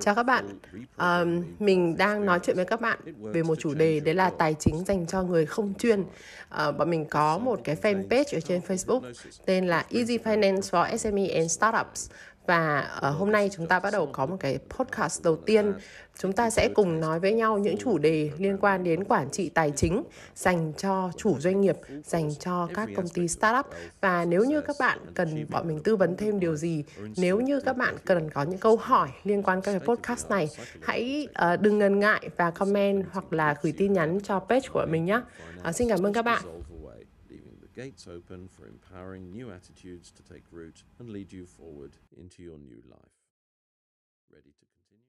Chào các bạn, à, mình đang nói chuyện với các bạn về một chủ đề đấy là tài chính dành cho người không chuyên. À, bọn mình có một cái fanpage ở trên Facebook tên là Easy Finance for SME and Startups và uh, hôm nay chúng ta bắt đầu có một cái podcast đầu tiên. Chúng ta sẽ cùng nói với nhau những chủ đề liên quan đến quản trị tài chính dành cho chủ doanh nghiệp dành cho các công ty startup. Và nếu như các bạn cần bọn mình tư vấn thêm điều gì nếu như các bạn cần có những câu hỏi liên quan các cái podcast này hãy uh, đừng ngần ngại và comment hoặc là gửi tin nhắn cho page của mình nhé uh, ờ, xin cảm ơn các bạn. Gates open for empowering new attitudes to take root and lead you forward into your new life. Ready to